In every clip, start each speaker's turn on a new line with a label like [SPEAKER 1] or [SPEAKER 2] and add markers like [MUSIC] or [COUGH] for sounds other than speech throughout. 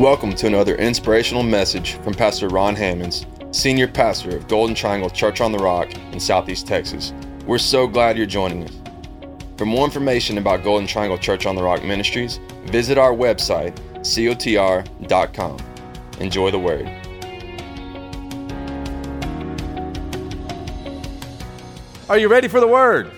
[SPEAKER 1] Welcome to another inspirational message from Pastor Ron Hammonds, Senior Pastor of Golden Triangle Church on the Rock in Southeast Texas. We're so glad you're joining us. For more information about Golden Triangle Church on the Rock Ministries, visit our website, cotr.com. Enjoy the word.
[SPEAKER 2] Are you ready for the word?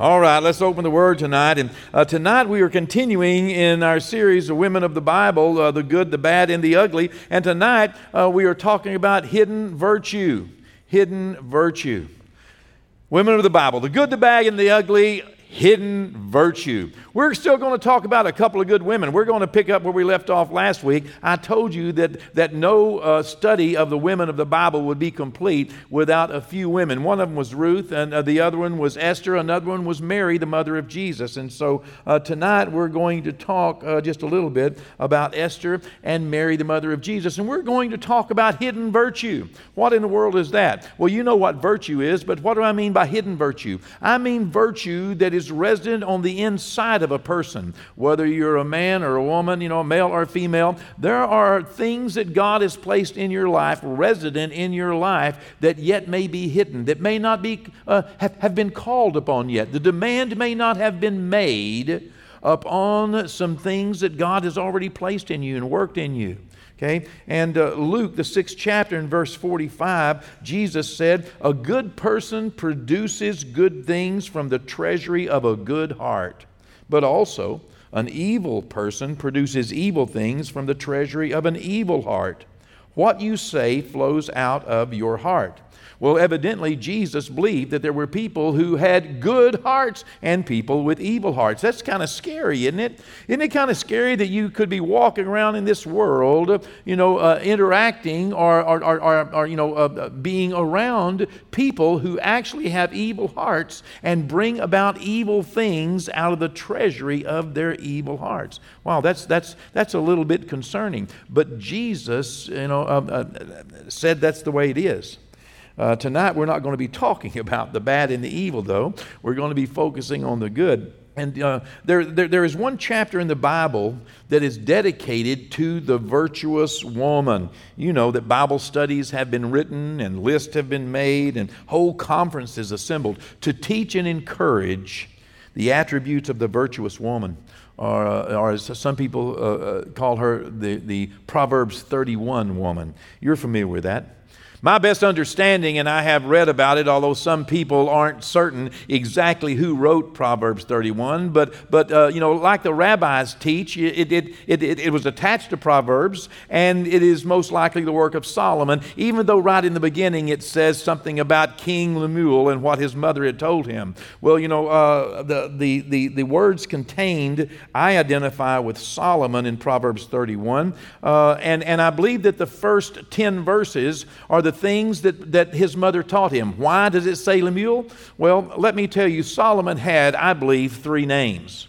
[SPEAKER 2] All right, let's open the Word tonight. And uh, tonight we are continuing in our series of Women of the Bible uh, the good, the bad, and the ugly. And tonight uh, we are talking about hidden virtue. Hidden virtue. Women of the Bible the good, the bad, and the ugly hidden virtue. We're still going to talk about a couple of good women. We're going to pick up where we left off last week. I told you that, that no uh, study of the women of the Bible would be complete without a few women. One of them was Ruth, and uh, the other one was Esther, another one was Mary, the mother of Jesus. And so uh, tonight we're going to talk uh, just a little bit about Esther and Mary, the mother of Jesus. And we're going to talk about hidden virtue. What in the world is that? Well, you know what virtue is, but what do I mean by hidden virtue? I mean virtue that is is resident on the inside of a person, whether you're a man or a woman, you know, male or female. There are things that God has placed in your life, resident in your life, that yet may be hidden, that may not be uh, have, have been called upon yet. The demand may not have been made upon some things that God has already placed in you and worked in you. Okay? And uh, Luke, the sixth chapter, in verse 45, Jesus said, A good person produces good things from the treasury of a good heart, but also an evil person produces evil things from the treasury of an evil heart. What you say flows out of your heart. Well, evidently, Jesus believed that there were people who had good hearts and people with evil hearts. That's kind of scary, isn't it? Isn't it kind of scary that you could be walking around in this world, you know, uh, interacting or, or, or, or, you know, uh, uh, being around people who actually have evil hearts and bring about evil things out of the treasury of their evil hearts? Wow, that's, that's, that's a little bit concerning. But Jesus, you know, uh, uh, said that's the way it is. Uh, tonight, we're not going to be talking [LAUGHS] about the bad and the evil, though. We're going to be focusing on the good. And uh, there, there, there is one chapter in the Bible that is dedicated to the virtuous woman. You know that Bible studies have been written and lists have been made and whole conferences assembled to teach and encourage the attributes of the virtuous woman. Or, or as some people uh, uh call her, the, the Proverbs 31 woman. You're familiar with that. My best understanding, and I have read about it, although some people aren't certain exactly who wrote Proverbs 31, but, but uh, you know, like the rabbis teach, it, it, it, it, was attached to Proverbs, and it is most likely the work of Solomon, even though right in the beginning it says something about King Lemuel and what his mother had told him. Well, you know, uh, the, the, the, the words contained I identify with Solomon in Proverbs 31, uh, and, and I believe that the first 10 verses are the the things that, that his mother taught him. Why does it say Lemuel? Well, let me tell you, Solomon had, I believe, three names.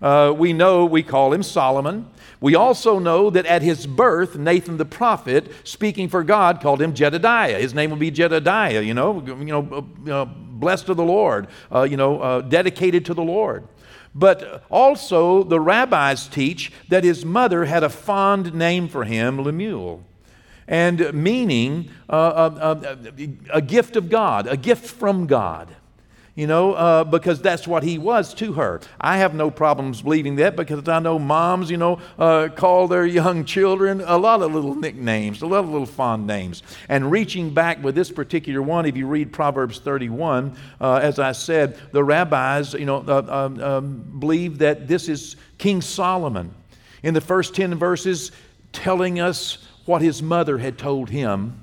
[SPEAKER 2] Uh, we know we call him Solomon. We also know that at his birth, Nathan the prophet, speaking for God, called him Jedediah. His name would be Jedediah, you know, you know, uh, blessed of the Lord, uh, you know, uh, dedicated to the Lord. But also, the rabbis teach that his mother had a fond name for him, Lemuel and meaning uh, uh, uh, a gift of God, a gift from God. You know, uh, because that's what he was to her. I have no problems believing that because I know moms, you know, uh, call their young children a lot of little nicknames, a lot of little fond names. And reaching back with this particular one, if you read Proverbs 31, uh, as I said, the rabbis, you know, um, um, believe that this is King Solomon. In the first 10 verses, telling us what his mother had told him,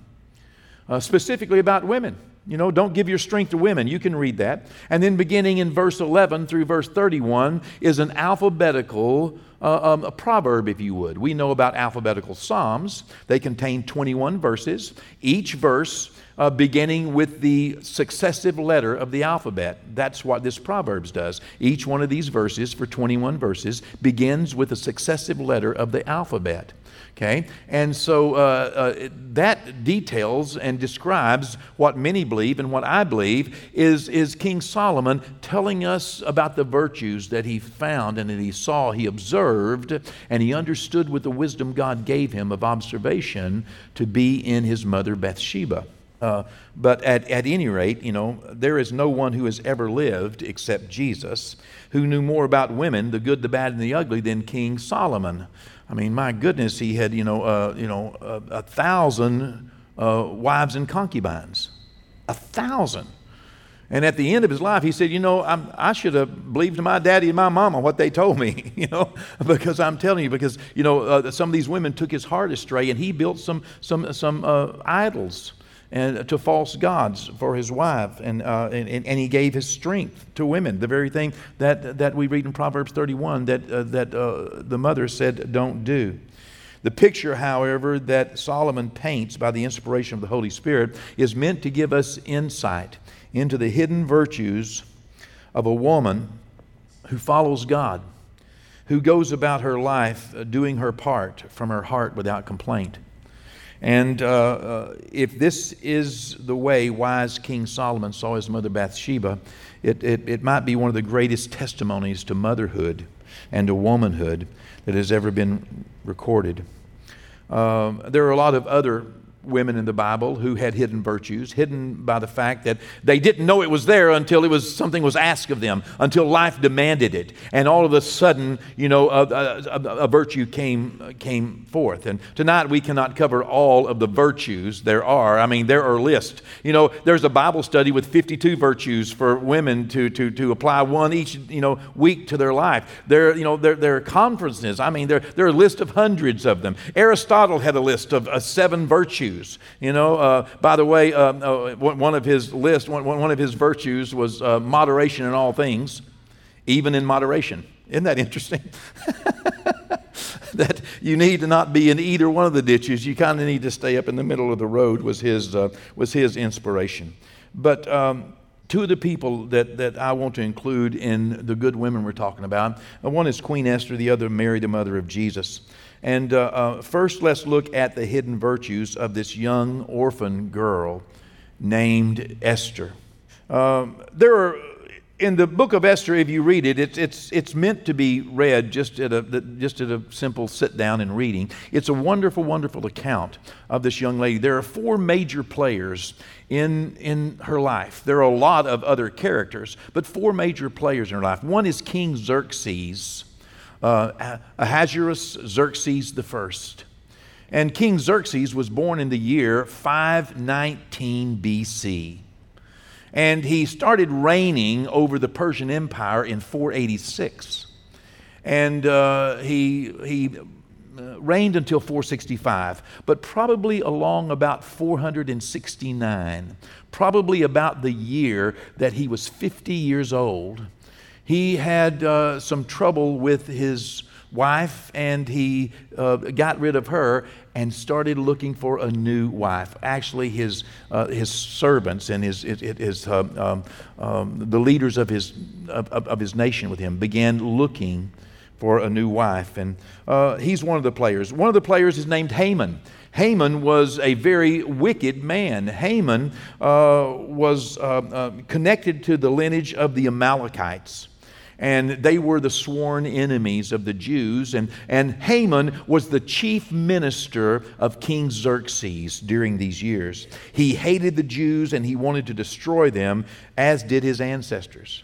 [SPEAKER 2] uh, specifically about women. You know, don't give your strength to women. You can read that. And then beginning in verse 11 through verse 31 is an alphabetical uh, um, a proverb, if you would. We know about alphabetical psalms. They contain 21 verses. Each verse uh, beginning with the successive letter of the alphabet. That's what this Proverbs does. Each one of these verses, for 21 verses, begins with a successive letter of the alphabet. Okay? And so uh, uh, that details and describes what many believe and what I believe is, is King Solomon telling us about the virtues that he found and that he saw, he observed, and he understood with the wisdom God gave him of observation to be in his mother Bathsheba. Uh, but at, at any rate, you know, there is no one who has ever lived except Jesus who knew more about women, the good, the bad, and the ugly, than King Solomon. I mean, my goodness, he had, you know, uh, you know, a thousand uh, wives and concubines. A thousand. And at the end of his life, he said, You know, I'm, i should have believed my daddy and my mama what they told me, [LAUGHS] you know, [LAUGHS] because I'm telling you, because, you know, uh, some of these women took his heart astray and he built some, some, some uh, idols and to false gods for his wife, and, uh, and, and, he gave his strength to women, the very thing that, that we read in Proverbs 31 that, uh, that uh, the mother said, Don't do. The picture, however, that Solomon paints by the inspiration of the Holy Spirit is meant to give us insight into the hidden virtues of a woman who follows God, who goes about her life uh, doing her part from her heart without complaint. And uh, uh, if this is the way wise King Solomon saw his mother Bathsheba, it, it, it might be one of the greatest testimonies to motherhood and to womanhood that has ever been recorded. Um, there are a lot of other women in the Bible who had hidden virtues, hidden by the fact that they didn't know it was there until it was something was asked of them, until life demanded it, and all of a sudden, you know, a, a, a, virtue came came forth. And tonight we cannot cover all of the virtues there are. I mean, there are lists. You know, there's a Bible study with 52 virtues for women to to to apply one each you know week to their life. There, you know, there there are conferences. I mean, there there are a list of hundreds of them. Aristotle had a list of uh, seven virtues virtues. You know, uh, by the way, uh, uh, one of his list, one, one of his virtues was uh, moderation in all things, even in moderation. Isn't that interesting? [LAUGHS] that you need to not be in either one of the ditches. You kind of need to stay up in the middle of the road was his, uh, was his inspiration. But um, two of the people that, that I want to include in the good women we're talking about, uh, one is Queen Esther, the other Mary, the mother of Jesus. And uh, uh, first, let's look at the hidden virtues of this young orphan girl named Esther. Um, there are in the book of Esther, if you read it, it's, it's, it's meant to be read just at, a, just at a simple sit down and reading. It's a wonderful, wonderful account of this young lady. There are four major players in, in her life. There are a lot of other characters, but four major players in her life. One is King Xerxes uh, Ahasuerus Xerxes I. And King Xerxes was born in the year 519 BC. And he started reigning over the Persian Empire in 486. And uh, he, he uh, reigned until 465, but probably along about 469, probably about the year that he was 50 years old, he had uh, some trouble with his wife and he uh, got rid of her and started looking for a new wife. Actually, his, uh, his servants and his, his, his uh, um, um, the leaders of his, of, of, his nation with him began looking for a new wife. And uh, he's one of the players. One of the players is named Haman. Haman was a very wicked man. Haman uh, was uh, connected to the lineage of the Amalekites and they were the sworn enemies of the Jews. And, and Haman was the chief minister of King Xerxes during these years. He hated the Jews and he wanted to destroy them, as did his ancestors.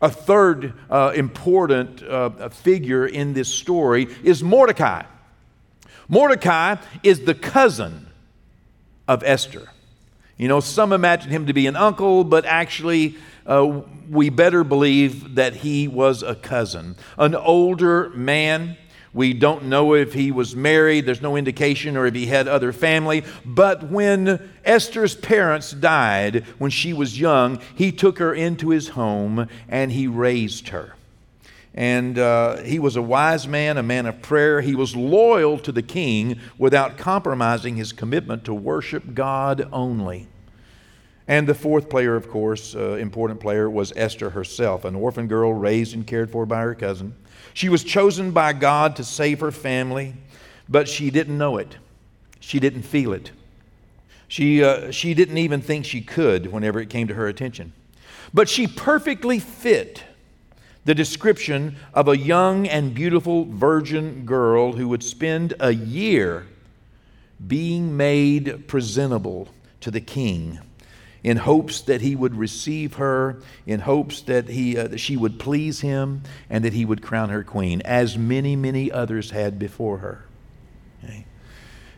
[SPEAKER 2] A third uh, important uh, figure in this story is Mordecai. Mordecai is the cousin of Esther. You know, some imagine him to be an uncle, but actually, uh, we better believe that he was a cousin, an older man. We don't know if he was married, there's no indication, or if he had other family. But when Esther's parents died when she was young, he took her into his home and he raised her. And uh, he was a wise man, a man of prayer. He was loyal to the king without compromising his commitment to worship God only. And the fourth player, of course, uh, important player, was Esther herself, an orphan girl raised and cared for by her cousin. She was chosen by God to save her family, but she didn't know it. She didn't feel it. She, uh, she didn't even think she could whenever it came to her attention. But she perfectly fit the description of a young and beautiful virgin girl who would spend a year being made presentable to the king in hopes that he would receive her, in hopes that, he, uh, that she would please him, and that he would crown her queen, as many, many others had before her. Okay?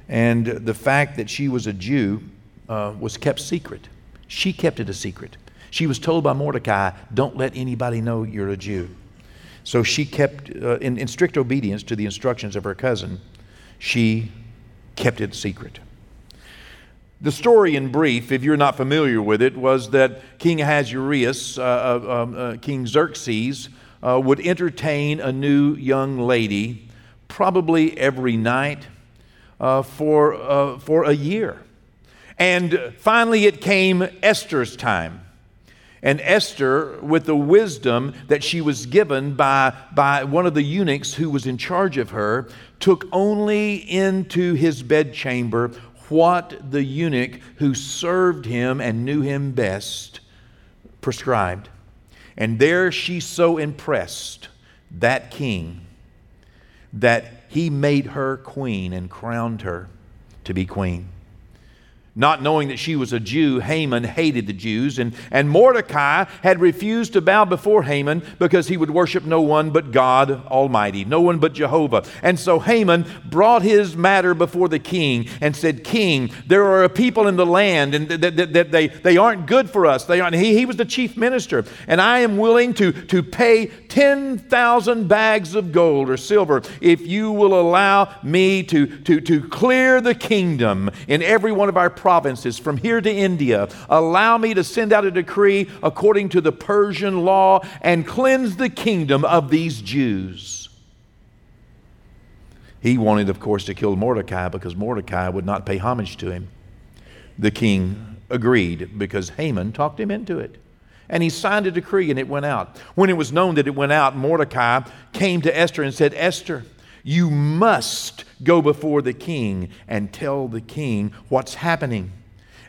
[SPEAKER 2] And the fact that she was a Jew uh, was kept secret. She kept it a secret. She was told by Mordecai, Don't let anybody know you're a Jew. So she kept, uh, in, in strict obedience to the instructions of her cousin, she kept it secret. The story, in brief, if you're not familiar with it, was that King Ahasuerus, uh, uh, um, uh, King Xerxes, uh, would entertain a new young lady probably every night uh, for, for a year. And finally, it came Esther's time. And Esther, with the wisdom that she was given by, by one of the eunuchs who was in charge of her, took only into his bedchamber what the eunuch who served him and knew him best prescribed. And there she so impressed that king that he made her queen and crowned her to be queen. Not knowing that she was a Jew, Haman hated the Jews, and, and Mordecai had refused to bow before Haman because he would worship no one but God Almighty, no one but Jehovah. And so Haman brought his matter before the king and said, King, there are a people in the land and that, that, that they, they aren't good for us. They aren't. He, he was the chief minister, and I am willing to, to pay 10,000 bags of gold or silver if you will allow me to, to, to clear the kingdom in every one of our provinces from here to India. Allow me to send out a decree according to the Persian law and cleanse the kingdom of these Jews. He wanted, of course, to kill Mordecai because Mordecai would not pay homage to him. The king agreed because Haman talked him into it. And he signed a decree and it went out. When it was known that it went out, Mordecai came to Esther and said, Esther, you must go before the king and tell the king what's happening.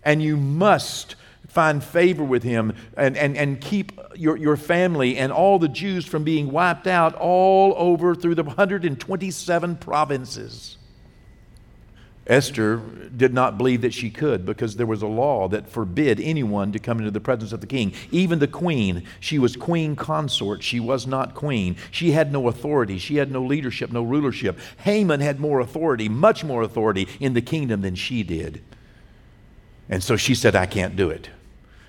[SPEAKER 2] And you must find favor with him and, and, and keep your, your family and all the Jews from being wiped out all over through the 127 provinces. Esther did not believe that she could because there was a law that forbid anyone to come into the presence of the king. Even the queen, she was queen consort. She was not queen. She had no authority. She had no leadership, no rulership. Haman had more authority, much more authority in the kingdom than she did. And so she said, I can't do it.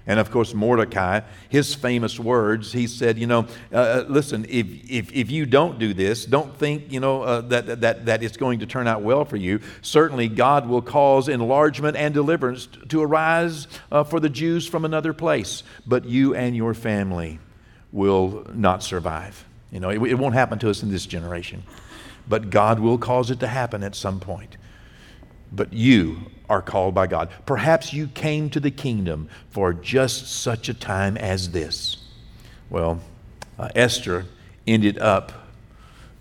[SPEAKER 2] And of course, Mordecai, his famous words, he said, You know, uh, uh, listen, if, if, if you don't do this, don't think, you know, uh, that, that, that it's going to turn out well for you. Certainly, God will cause enlargement and deliverance to arise uh, for the Jews from another place, but you and your family will not survive. You know, it, it won't happen to us in this generation, but God will cause it to happen at some point. But you are called by God. Perhaps you came to the kingdom for just such a time as this. Well, uh, Esther ended up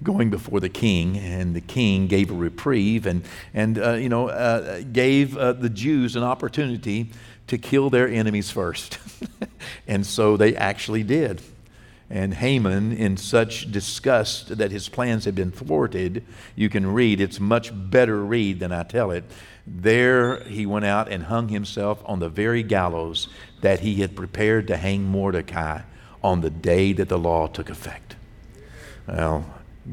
[SPEAKER 2] going before the king, and the king gave a reprieve and, and uh, you know, uh, gave uh, the Jews an opportunity to kill their enemies first. [LAUGHS] and so they actually did. And Haman, in such disgust that his plans had been thwarted, you can read, it's much better read than I tell it. There he went out and hung himself on the very gallows that he had prepared to hang Mordecai on the day that the law took effect. Well,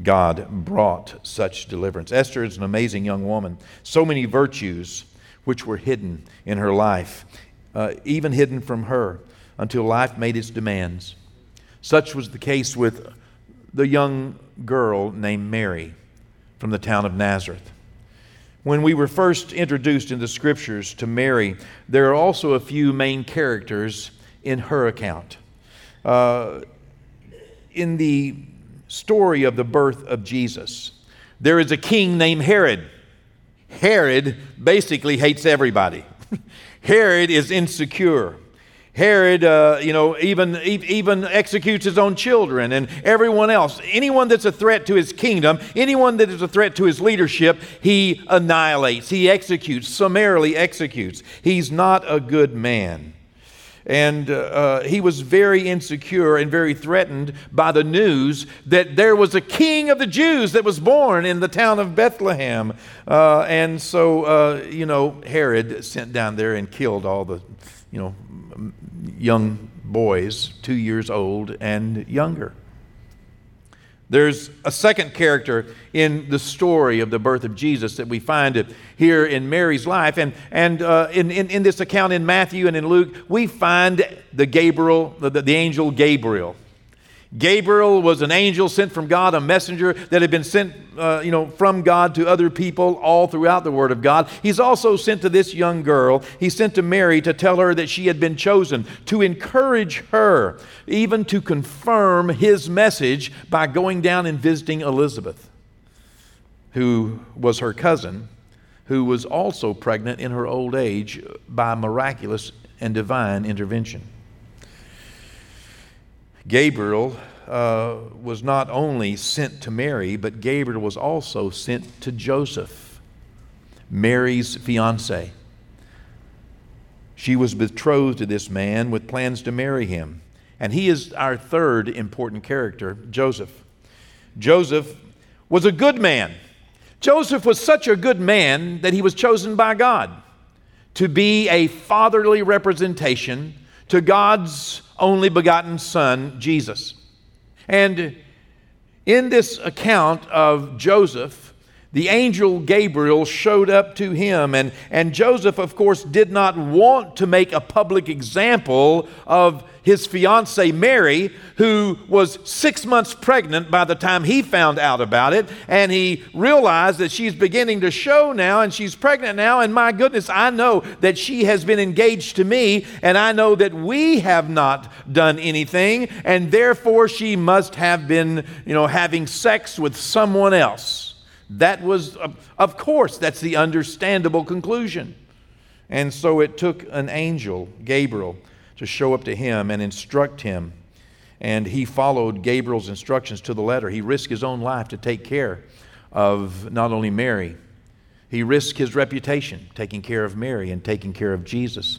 [SPEAKER 2] God brought such deliverance. Esther is an amazing young woman. So many virtues which were hidden in her life, uh, even hidden from her until life made its demands. Such was the case with the young girl named Mary from the town of Nazareth. When we were first introduced in the scriptures to Mary, there are also a few main characters in her account. Uh, in the story of the birth of Jesus, there is a king named Herod. Herod basically hates everybody. [LAUGHS] Herod is insecure. Herod, uh, you know, even, even executes his own children and everyone else. Anyone that's a threat to his kingdom, anyone that is a threat to his leadership, he annihilates, he executes, summarily executes. He's not a good man. And uh, uh, he was very insecure and very threatened by the news that there was a king of the Jews that was born in the town of Bethlehem. Uh, and so, uh, you know, Herod sent down there and killed all the, you know, young boys, two years old and younger. There's a second character in the story of the birth of Jesus that we find here in Mary's life. And, and uh, in, in, in, this account in Matthew and in Luke, we find the Gabriel, the, the angel Gabriel. Gabriel was an angel sent from God, a messenger that had been sent, uh, you know, from God to other people all throughout the Word of God. He's also sent to this young girl. He sent to Mary to tell her that she had been chosen, to encourage her, even to confirm his message by going down and visiting Elizabeth, who was her cousin, who was also pregnant in her old age by miraculous and divine intervention. Gabriel uh, was not only sent to Mary, but Gabriel was also sent to Joseph, Mary's fiance. She was betrothed to this man with plans to marry him. And he is our third important character, Joseph. Joseph was a good man. Joseph was such a good man that he was chosen by God to be a fatherly representation to God's only begotten Son, Jesus. And in this account of Joseph, the angel Gabriel showed up to him, and, and Joseph, of course, did not want to make a public example of his fiancee Mary, who was six months pregnant by the time he found out about it. And he realized that she's beginning to show now and she's pregnant now. And my goodness, I know that she has been engaged to me, and I know that we have not done anything, and therefore she must have been, you know, having sex with someone else. That was, of course, that's the understandable conclusion. And so it took an angel, Gabriel, to show up to him and instruct him. And he followed Gabriel's instructions to the letter. He risked his own life to take care of not only Mary, he risked his reputation taking care of Mary and taking care of Jesus.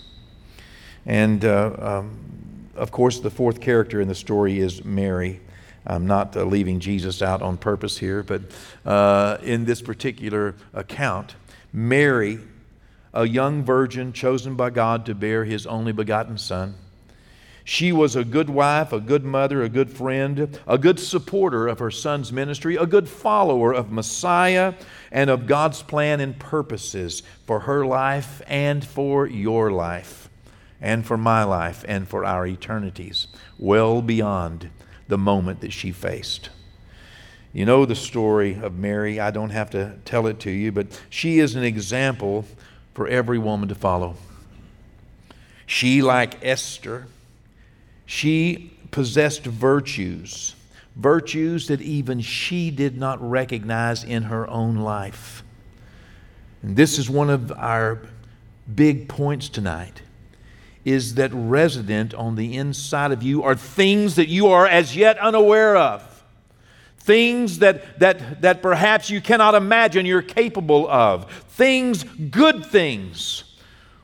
[SPEAKER 2] And uh, um, of course, the fourth character in the story is Mary. I'm not uh, leaving Jesus out on purpose here, but uh, in this particular account, Mary a young virgin chosen by God to bear his only begotten Son. She was a good wife, a good mother, a good friend, a good supporter of her son's ministry, a good follower of Messiah and of God's plan and purposes for her life and for your life, and for my life and for our eternities, well beyond the moment that she faced. You know the story of Mary. I don't have to tell it to you, but she is an example for every woman to follow. She, like Esther, she possessed virtues, virtues that even she did not recognize in her own life. And this is one of our big points tonight is that resident on the inside of you are things that you are as yet unaware of things that, that, that perhaps you cannot imagine you're capable of, things, good things.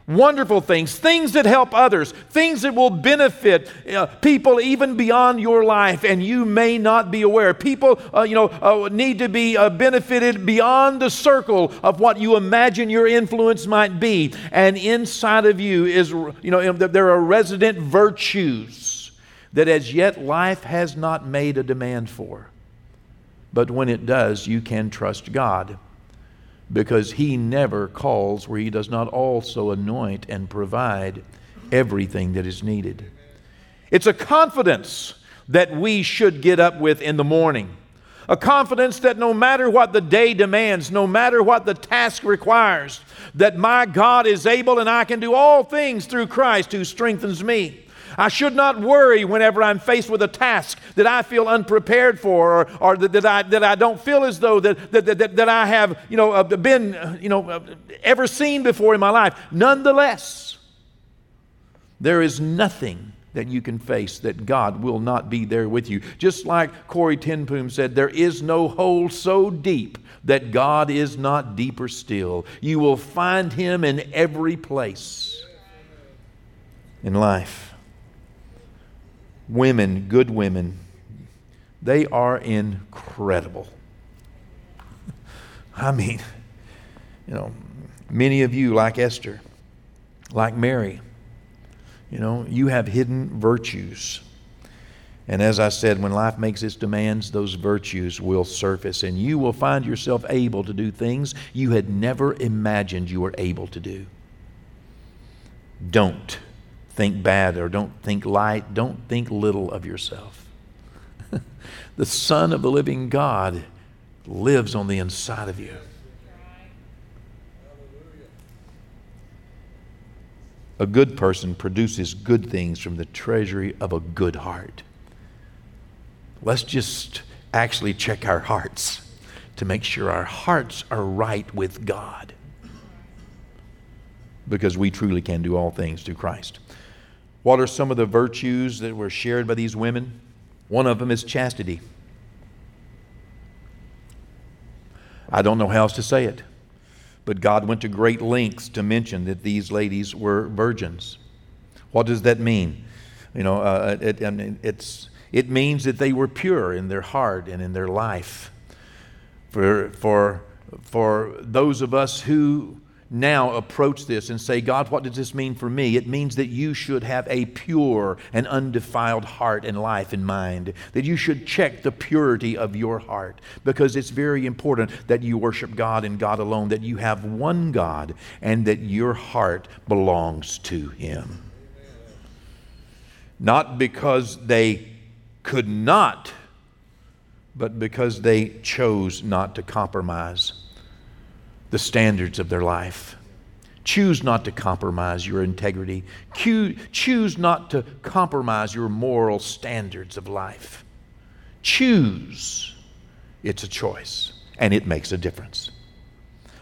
[SPEAKER 2] Wonderful things, things that help others, things that will benefit uh, people even beyond your life, and you may not be aware. People, uh, you know, uh, need to be uh, benefited beyond the circle of what you imagine your influence might be. And inside of you is, you know, there are resident virtues that as yet life has not made a demand for. But when it does, you can trust God because He never calls where He does not also anoint and provide everything that is needed. It's a confidence that we should get up with in the morning. A confidence that no matter what the day demands, no matter what the task requires, that my God is able and I can do all things through Christ who strengthens me. I should not worry whenever I'm faced with a task that I feel unprepared for or, or that, that, I, that I don't feel as though that, that, that, that I have you know, uh, been you know, uh, ever seen before in my life. Nonetheless, There is nothing that you can face that God will not be there with you. Just like Corrie ten Boom said, there is no hole so deep that God is not deeper still. You will find Him in every place in life. Women, good women, they are incredible. [LAUGHS] I mean, you know, many of you, like Esther, like Mary, you know, you have hidden virtues. And as I said, when life makes its demands, those virtues will surface, and you will find yourself able to do things you had never imagined you were able to do. Don't think bad or don't think light, don't think little of yourself. [LAUGHS] the Son of the living God lives on the inside of you. A good person produces good things from the treasury of a good heart. Let's just actually check our hearts to make sure our hearts are right with God. Because we truly can do all things through Christ. What are some of the virtues that were shared by these women? One of them is chastity. I don't know how else to say it. But God went to great lengths to mention that these ladies were virgins. What does that mean? You know, uh, it, I mean, it's, it means that they were pure in their heart and in their life. For, for, for those of us who now approach this and say, God, what does this mean for me? It means that you should have a pure and undefiled heart and life and mind. That you should check the purity of your heart because it's very important that you worship God and God alone, that you have one God and that your heart belongs to Him. Not because they could not, but because they chose not to compromise the standards of their life. Choose not to compromise your integrity. Choose not to compromise your moral standards of life. Choose. It's a choice, and it makes a difference.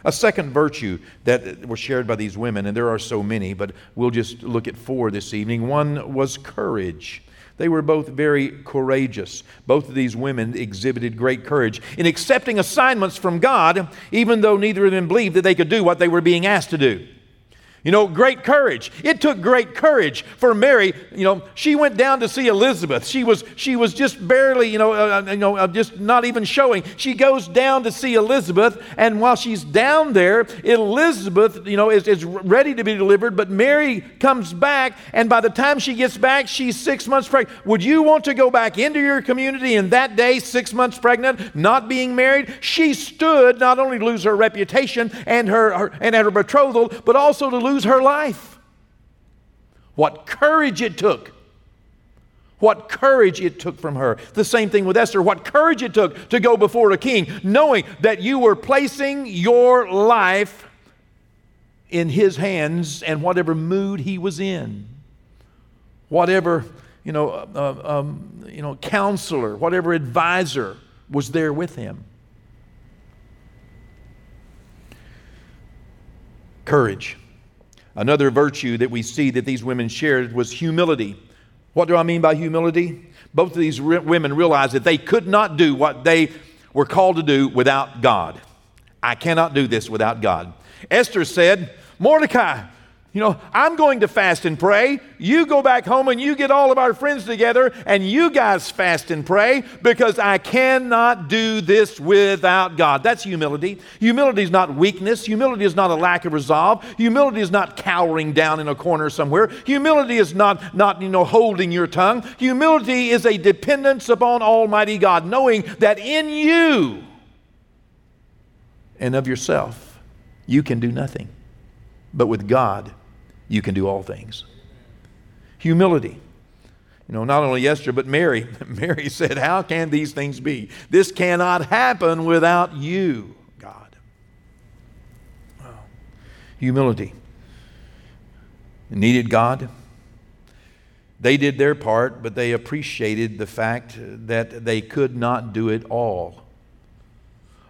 [SPEAKER 2] A second virtue that was shared by these women, and there are so many, but we'll just look at four this evening. One was courage. They were both very courageous. Both of these women exhibited great courage in accepting assignments from God, even though neither of them believed that they could do what they were being asked to do. You know, great courage. It took great courage for Mary. You know, she went down to see Elizabeth. She was she was just barely, you know, uh, uh you know, uh, just not even showing. She goes down to see Elizabeth, and while she's down there, Elizabeth, you know, is, is ready to be delivered. But Mary comes back, and by the time she gets back, she's six months pregnant. Would you want to go back into your community in that day, six months pregnant, not being married? She stood not only to lose her reputation and her, her and her betrothal, but also to lose her life. What courage it took. What courage it took from her. The same thing with Esther. What courage it took to go before a king, knowing that you were placing your life in his hands and whatever mood he was in. Whatever, you know, uh, uh um, you know, counselor, whatever advisor was there with him. Courage. Another virtue that we see that these women shared was humility. What do I mean by humility? Both of these re- women realized that they could not do what they were called to do without God. I cannot do this without God. Esther said, Mordecai, you know, I'm going to fast and pray. You go back home and you get all of our friends together and you guys fast and pray because I cannot do this without God. That's humility. Humility is not weakness. Humility is not a lack of resolve. Humility is not cowering down in a corner somewhere. Humility is not, not you know, holding your tongue. Humility is a dependence upon Almighty God, knowing that in you and of yourself, you can do nothing. But with God, you can do all things. Humility. You know, not only Esther, but Mary. [LAUGHS] Mary said, How can these things be? This cannot happen without you, God. Wow. Humility. Needed God. They did their part, but they appreciated the fact that they could not do it all.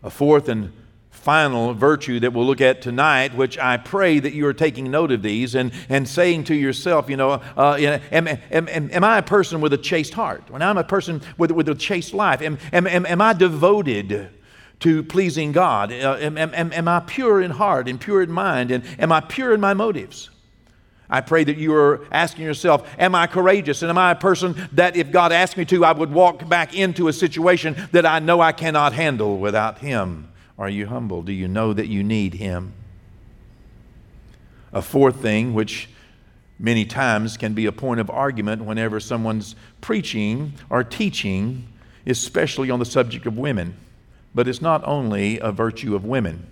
[SPEAKER 2] A fourth and final virtue that we'll look at tonight, which I pray that you are taking note of these and, and saying to yourself, you know, uh, am, am, am, am, I a person with a chaste heart? When I'm a person with, with a chaste life, am, am, am, am I devoted to pleasing God? Uh, am, am, am I pure in heart and pure in mind? And am I pure in my motives? I pray that you are asking yourself, Am I courageous? And am I a person that if God asked me to, I would walk back into a situation that I know I cannot handle without Him? Are you humble? Do you know that you need Him? A fourth thing, which many times can be a point of argument whenever someone's preaching or teaching, especially on the subject of women. But it's not only a virtue of women,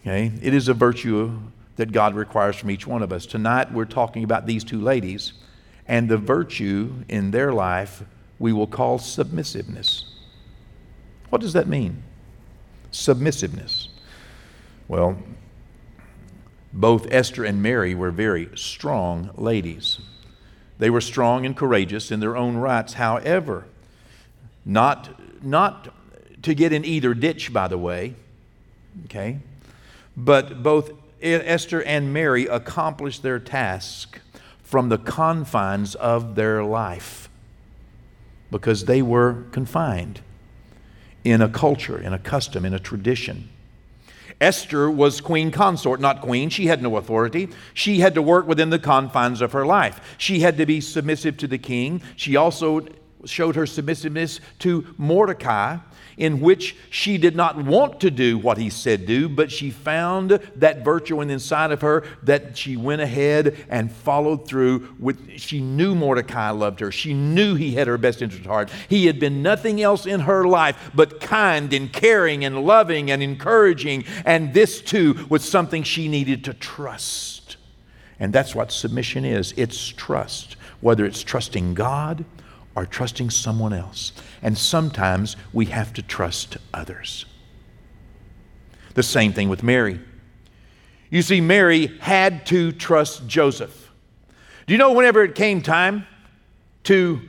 [SPEAKER 2] okay? It is a virtue that God requires from each one of us. Tonight, we're talking about these two ladies and the virtue in their life we will call submissiveness. What does that mean? Submissiveness. Well, both Esther and Mary were very strong ladies. They were strong and courageous in their own rights. However, not, not to get in either ditch, by the way, okay? But both Esther and Mary accomplished their task from the confines of their life because they were confined in a culture, in a custom, in a tradition. Esther was queen consort, not queen. She had no authority. She had to work within the confines of her life. She had to be submissive to the king. She also showed her submissiveness to Mordecai, in which she did not want to do what he said do, but she found that virtue inside of her that she went ahead and followed through with she knew Mordecai loved her. She knew he had her best interest at heart. He had been nothing else in her life but kind and caring and loving and encouraging, and this too was something she needed to trust. And that's what submission is. It's trust. Whether it's trusting God or trusting someone else. And sometimes we have to trust others. The same thing with Mary. You see, Mary had to trust Joseph. Do you know whenever it came time to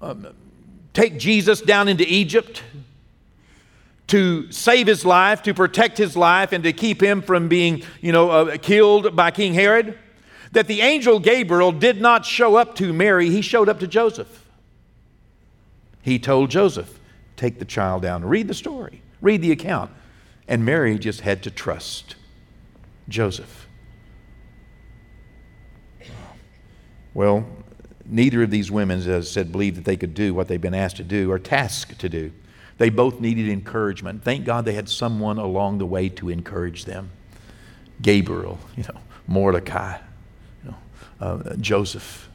[SPEAKER 2] um, take Jesus down into Egypt, to save his life, to protect his life, and to keep him from being, you know, uh, killed by King Herod, that the angel Gabriel did not show up to Mary, he showed up to Joseph he told Joseph, Take the child down. Read the story, read the account. And Mary just had to trust Joseph. Well, neither of these women, as I said, believed that they could do what they've been asked to do or tasked to do. They both needed encouragement. Thank God they had someone along the way to encourage them. Gabriel, you know, Mordecai, you know, uh, Joseph.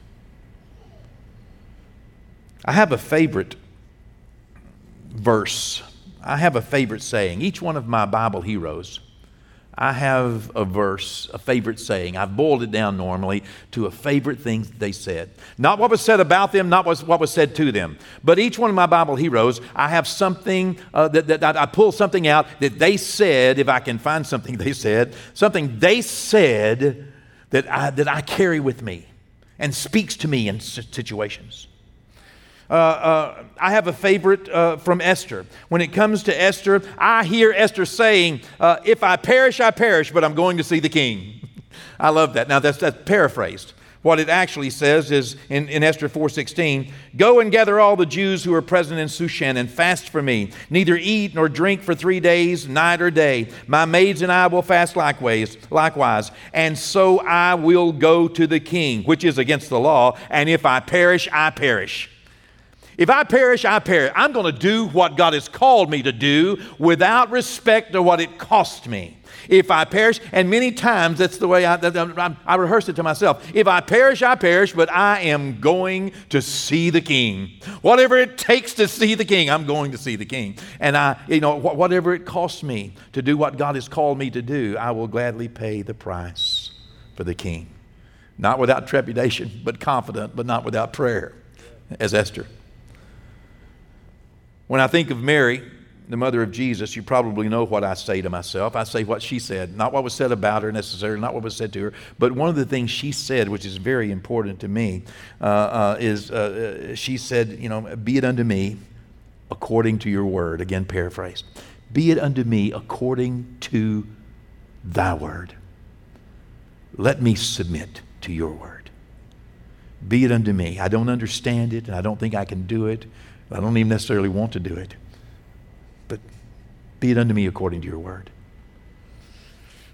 [SPEAKER 2] I have a favorite verse. I have a favorite saying. Each one of my Bible heroes, I have a verse, a favorite saying. I've boiled it down normally to a favorite thing they said. Not what was said about them, not what was said to them. But each one of my Bible heroes, I have something uh, that, that, that I pull something out that they said, if I can find something they said, something they said that I, that I carry with me and speaks to me in situations. Uh, uh, I have a favorite uh, from Esther. When it comes to Esther, I hear Esther saying, uh, If I perish, I perish, but I'm going to see the king. [LAUGHS] I love that. Now, that's, that's paraphrased. What it actually says is in, in Esther 4:16, "Go and gather all the Jews who are present in Shushan and fast for me. Neither eat nor drink for 3 days, night or day. My maids and I will fast likewise, likewise, and so I will go to the king, which is against the law, and if I perish, I perish." If I perish, I perish. I'm going to do what God has called me to do without respect to what it cost me. If I perish, and many times that's the way I, I, I rehearse it to myself. If I perish, I perish, but I am going to see the King. Whatever it takes to see the King, I'm going to see the King. And I, you know, whatever it costs me to do what God has called me to do, I will gladly pay the price for the King. Not without trepidation, but confident, but not without prayer, as Esther. When I think of Mary, the mother of Jesus, you probably know what I say to myself. I say what she said, not what was said about her necessarily, not what was said to her, but one of the things she said, which is very important to me, uh, uh, is uh, she said, you know, be it unto me according to your word. Again, paraphrased. Be it unto me according to thy word. Let me submit to your word. Be it unto me. I don't understand it, and I don't think I can do it. I don't even necessarily want to do it. But be it unto me according to your word.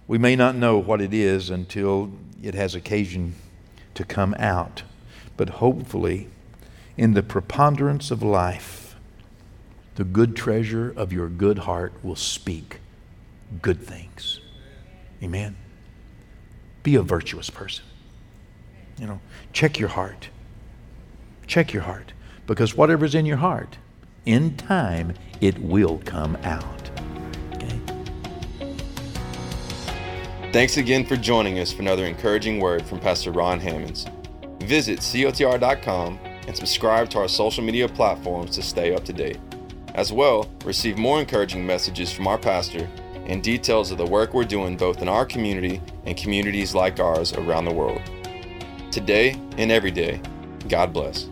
[SPEAKER 2] We may not know what it is until it has occasion to come out, but hopefully, in the preponderance of life, the good treasure of your good heart will speak good things. Amen. Be a virtuous person. You know, check your heart. Check your heart. Because whatever's in your heart, in time, it will come out. Okay?
[SPEAKER 1] Thanks again for joining us for another encouraging word from Pastor Ron Hammonds. Visit cotr.com and subscribe to our social media platforms to stay up to date. As well, receive more encouraging messages from our pastor and details of the work we're doing both in our community and communities like ours around the world. Today and every day, God bless.